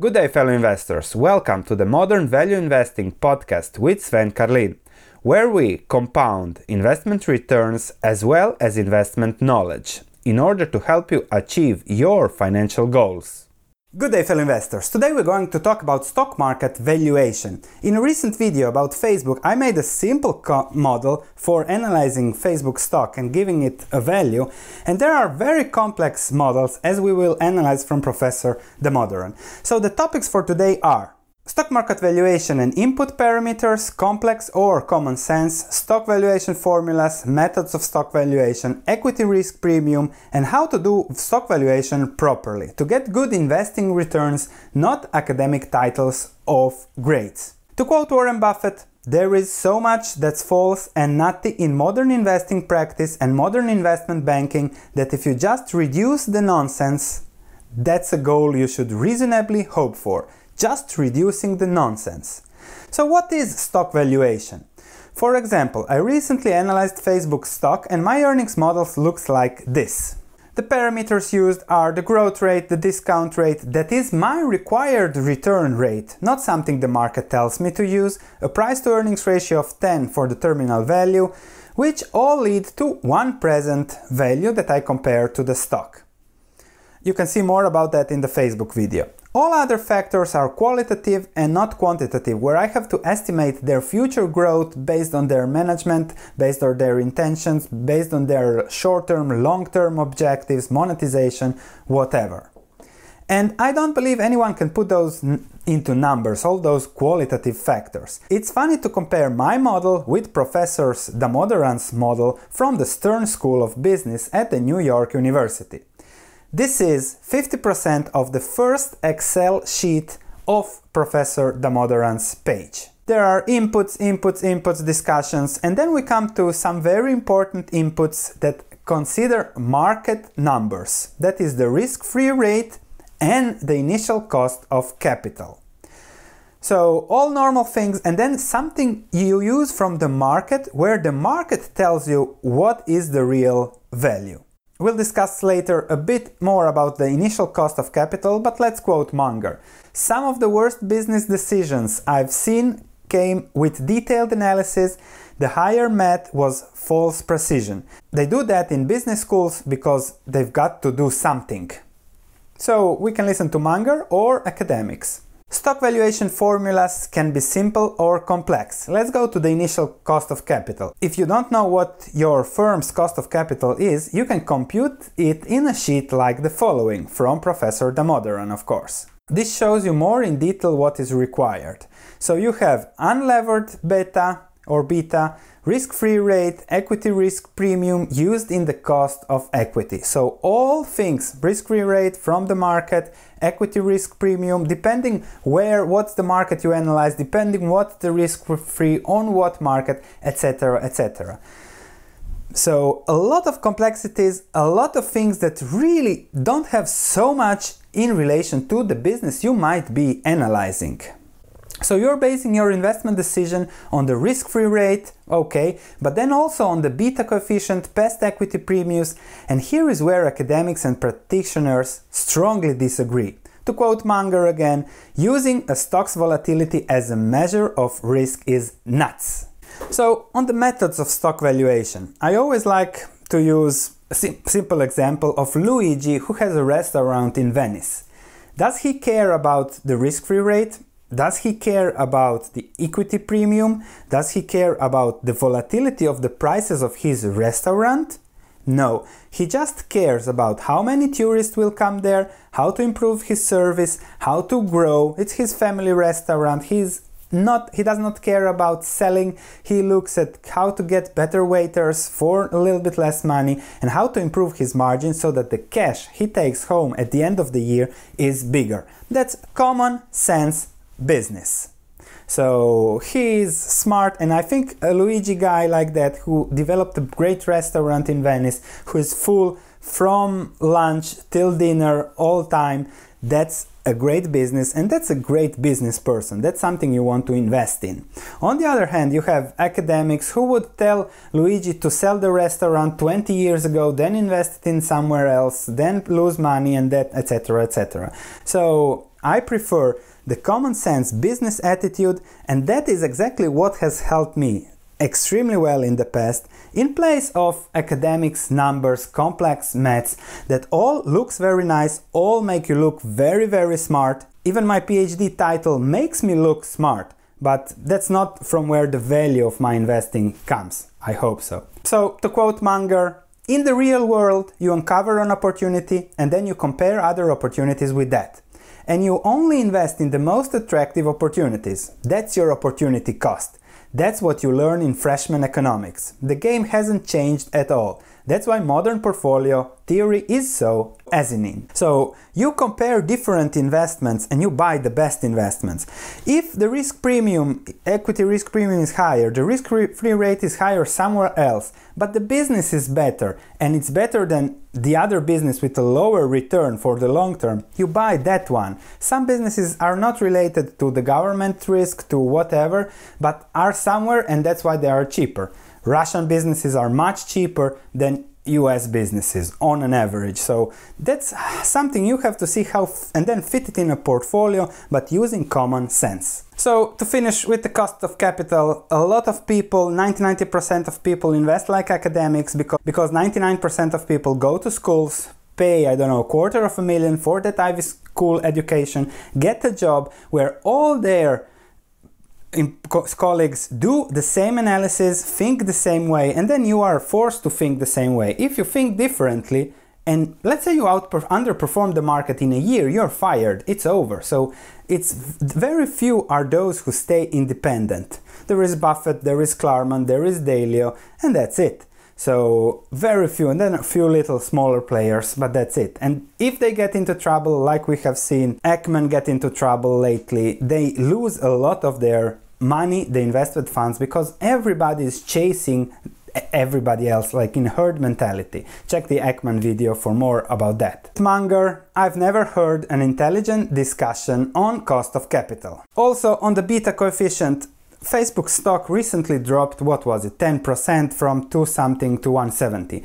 Good day, fellow investors. Welcome to the Modern Value Investing podcast with Sven Carlin, where we compound investment returns as well as investment knowledge in order to help you achieve your financial goals. Good day, fellow investors. Today we're going to talk about stock market valuation. In a recent video about Facebook, I made a simple model for analyzing Facebook stock and giving it a value, and there are very complex models as we will analyze from Professor Damodaran. So the topics for today are Stock market valuation and input parameters, complex or common sense, stock valuation formulas, methods of stock valuation, equity risk premium, and how to do stock valuation properly to get good investing returns, not academic titles of grades. To quote Warren Buffett, there is so much that's false and nutty in modern investing practice and modern investment banking that if you just reduce the nonsense, that's a goal you should reasonably hope for just reducing the nonsense. So, what is stock valuation? For example, I recently analyzed Facebook stock and my earnings model looks like this. The parameters used are the growth rate, the discount rate, that is my required return rate, not something the market tells me to use, a price to earnings ratio of 10 for the terminal value, which all lead to one present value that I compare to the stock. You can see more about that in the Facebook video. All other factors are qualitative and not quantitative, where I have to estimate their future growth based on their management, based on their intentions, based on their short term, long term objectives, monetization, whatever. And I don't believe anyone can put those into numbers, all those qualitative factors. It's funny to compare my model with Professor Damodaran's model from the Stern School of Business at the New York University. This is 50% of the first Excel sheet of Professor Damodaran's page. There are inputs, inputs, inputs, discussions, and then we come to some very important inputs that consider market numbers. That is the risk free rate and the initial cost of capital. So, all normal things, and then something you use from the market where the market tells you what is the real value. We'll discuss later a bit more about the initial cost of capital, but let's quote Munger. Some of the worst business decisions I've seen came with detailed analysis. The higher math was false precision. They do that in business schools because they've got to do something. So we can listen to Munger or academics. Stock valuation formulas can be simple or complex. Let's go to the initial cost of capital. If you don't know what your firm's cost of capital is, you can compute it in a sheet like the following, from Professor Damodaran, of course. This shows you more in detail what is required. So you have unlevered beta or beta, risk free rate, equity risk premium used in the cost of equity. So all things risk free rate from the market, equity risk premium, depending where, what's the market you analyze, depending what the risk free on what market, etc. etc. So a lot of complexities, a lot of things that really don't have so much in relation to the business you might be analyzing. So you're basing your investment decision on the risk-free rate, okay, but then also on the beta coefficient, past equity premiums, and here is where academics and practitioners strongly disagree. To quote Munger again, using a stock's volatility as a measure of risk is nuts. So, on the methods of stock valuation, I always like to use a sim- simple example of Luigi who has a restaurant in Venice. Does he care about the risk free rate? Does he care about the equity premium? Does he care about the volatility of the prices of his restaurant? No, he just cares about how many tourists will come there, how to improve his service, how to grow. It's his family restaurant. He's not he does not care about selling he looks at how to get better waiters for a little bit less money and how to improve his margin so that the cash he takes home at the end of the year is bigger that's common sense business so he's smart and i think a luigi guy like that who developed a great restaurant in venice who is full from lunch till dinner all time that's a great business and that's a great business person. That's something you want to invest in. On the other hand, you have academics who would tell Luigi to sell the restaurant 20 years ago, then invest it in somewhere else, then lose money and that, etc., etc. So I prefer the common sense business attitude, and that is exactly what has helped me extremely well in the past in place of academics numbers complex maths that all looks very nice all make you look very very smart. Even my phd title makes me look smart but that's not from where the value of my investing comes. I hope so. So to quote munger in the real world you uncover an opportunity and then you compare other opportunities with that and you only invest in the most attractive opportunities that's your opportunity cost that's what you learn in freshman economics. The game hasn't changed at all. That's why modern portfolio theory is so in. So you compare different investments and you buy the best investments. If the risk premium, equity risk premium is higher, the risk free rate is higher somewhere else, but the business is better and it's better than the other business with a lower return for the long term, you buy that one. Some businesses are not related to the government risk, to whatever, but are somewhere and that's why they are cheaper. Russian businesses are much cheaper than US businesses on an average. So that's something you have to see how f- and then fit it in a portfolio, but using common sense. So to finish with the cost of capital, a lot of people, 90-90% of people invest like academics because because 99% of people go to schools, pay I don't know a quarter of a million for that Ivy school education, get a job where all their colleagues do the same analysis, think the same way, and then you are forced to think the same way. If you think differently, and let's say you underperform the market in a year, you're fired, it's over. So it's very few are those who stay independent. There is Buffett, there is Klarman, there is Dalio, and that's it. So very few, and then a few little smaller players, but that's it. And if they get into trouble, like we have seen Ackman get into trouble lately, they lose a lot of their money, the invested funds, because everybody is chasing everybody else, like in herd mentality. Check the Ackman video for more about that. Munger, I've never heard an intelligent discussion on cost of capital. Also, on the beta coefficient, Facebook stock recently dropped, what was it, 10% from 2 something to 170.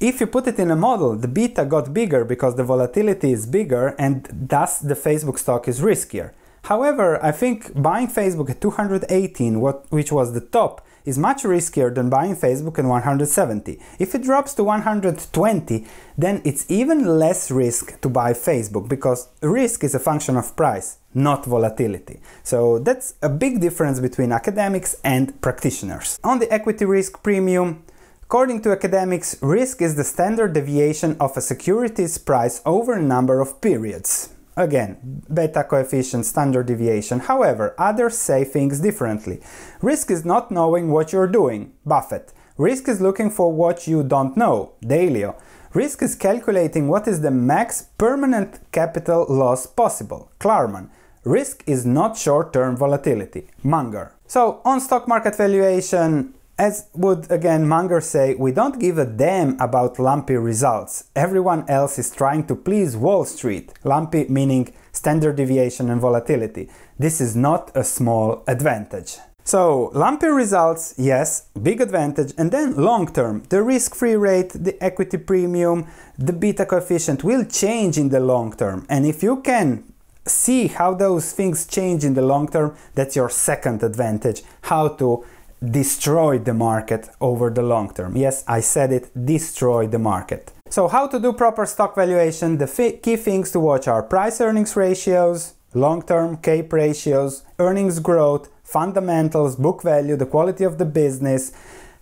If you put it in a model, the beta got bigger because the volatility is bigger and thus the Facebook stock is riskier. However, I think buying Facebook at 218, what, which was the top, is much riskier than buying Facebook at 170. If it drops to 120, then it's even less risk to buy Facebook because risk is a function of price, not volatility. So that's a big difference between academics and practitioners. On the equity risk premium, According to academics, risk is the standard deviation of a security's price over a number of periods. Again, beta coefficient, standard deviation. However, others say things differently. Risk is not knowing what you're doing. Buffett. Risk is looking for what you don't know. Dalio. Risk is calculating what is the max permanent capital loss possible. Klarman. Risk is not short term volatility. Munger. So, on stock market valuation, as would again Munger say, we don't give a damn about lumpy results. Everyone else is trying to please Wall Street. Lumpy meaning standard deviation and volatility. This is not a small advantage. So, lumpy results, yes, big advantage, and then long term, the risk free rate, the equity premium, the beta coefficient will change in the long term. And if you can see how those things change in the long term, that's your second advantage. How to destroy the market over the long term. Yes, I said it, destroy the market. So, how to do proper stock valuation? The f- key things to watch are price earnings ratios, long term CAPE ratios, earnings growth, fundamentals, book value, the quality of the business.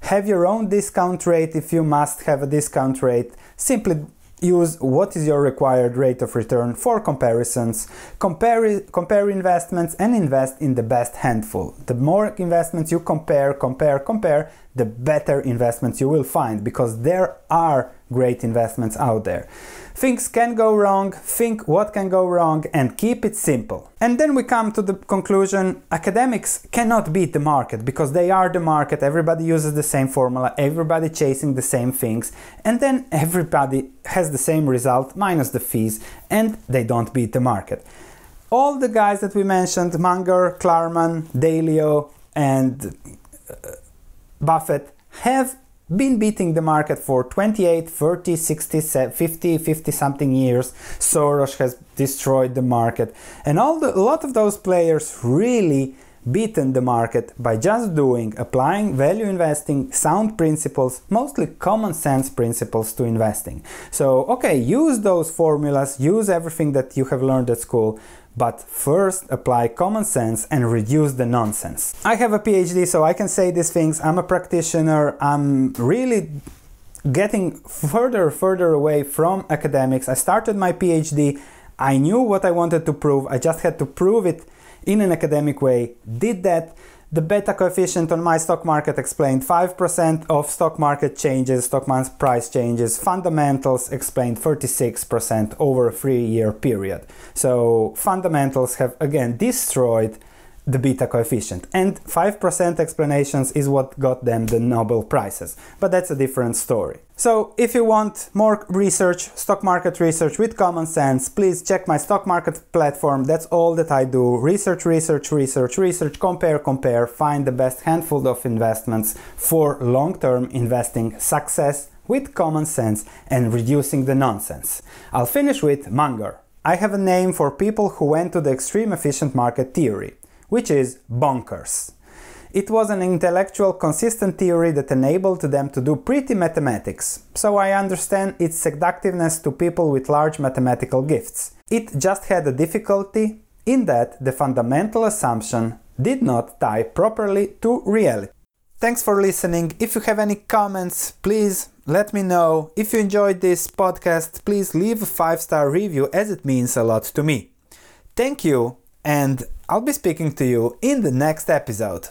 Have your own discount rate if you must have a discount rate. Simply use what is your required rate of return for comparisons, compare, compare investments and invest in the best handful. The more investments you compare, compare, compare, the better investments you will find because there are great investments out there. Things can go wrong, think what can go wrong, and keep it simple. And then we come to the conclusion academics cannot beat the market because they are the market, everybody uses the same formula, everybody chasing the same things, and then everybody has the same result minus the fees, and they don't beat the market. All the guys that we mentioned Munger, Klarman, Dalio, and uh, Buffett have been beating the market for 28, 30, 60, 50, 50 something years. Soros has destroyed the market. And all the, a lot of those players really beaten the market by just doing, applying value investing, sound principles, mostly common sense principles to investing. So, okay, use those formulas, use everything that you have learned at school, but first apply common sense and reduce the nonsense. I have a PhD, so I can say these things. I'm a practitioner. I'm really getting further further away from academics. I started my PhD. I knew what I wanted to prove. I just had to prove it in an academic way. Did that the beta coefficient on my stock market explained 5% of stock market changes, stock market price changes. Fundamentals explained 36% over a three year period. So, fundamentals have again destroyed the beta coefficient. And 5% explanations is what got them the Nobel Prizes. But that's a different story. So, if you want more research, stock market research with common sense, please check my stock market platform. That's all that I do. Research, research, research, research, compare, compare, find the best handful of investments for long term investing success with common sense and reducing the nonsense. I'll finish with Munger. I have a name for people who went to the extreme efficient market theory which is bonkers. It was an intellectual consistent theory that enabled them to do pretty mathematics, so I understand its seductiveness to people with large mathematical gifts. It just had a difficulty in that the fundamental assumption did not tie properly to reality. Thanks for listening. If you have any comments, please let me know. If you enjoyed this podcast, please leave a 5-star review as it means a lot to me. Thank you and I'll be speaking to you in the next episode.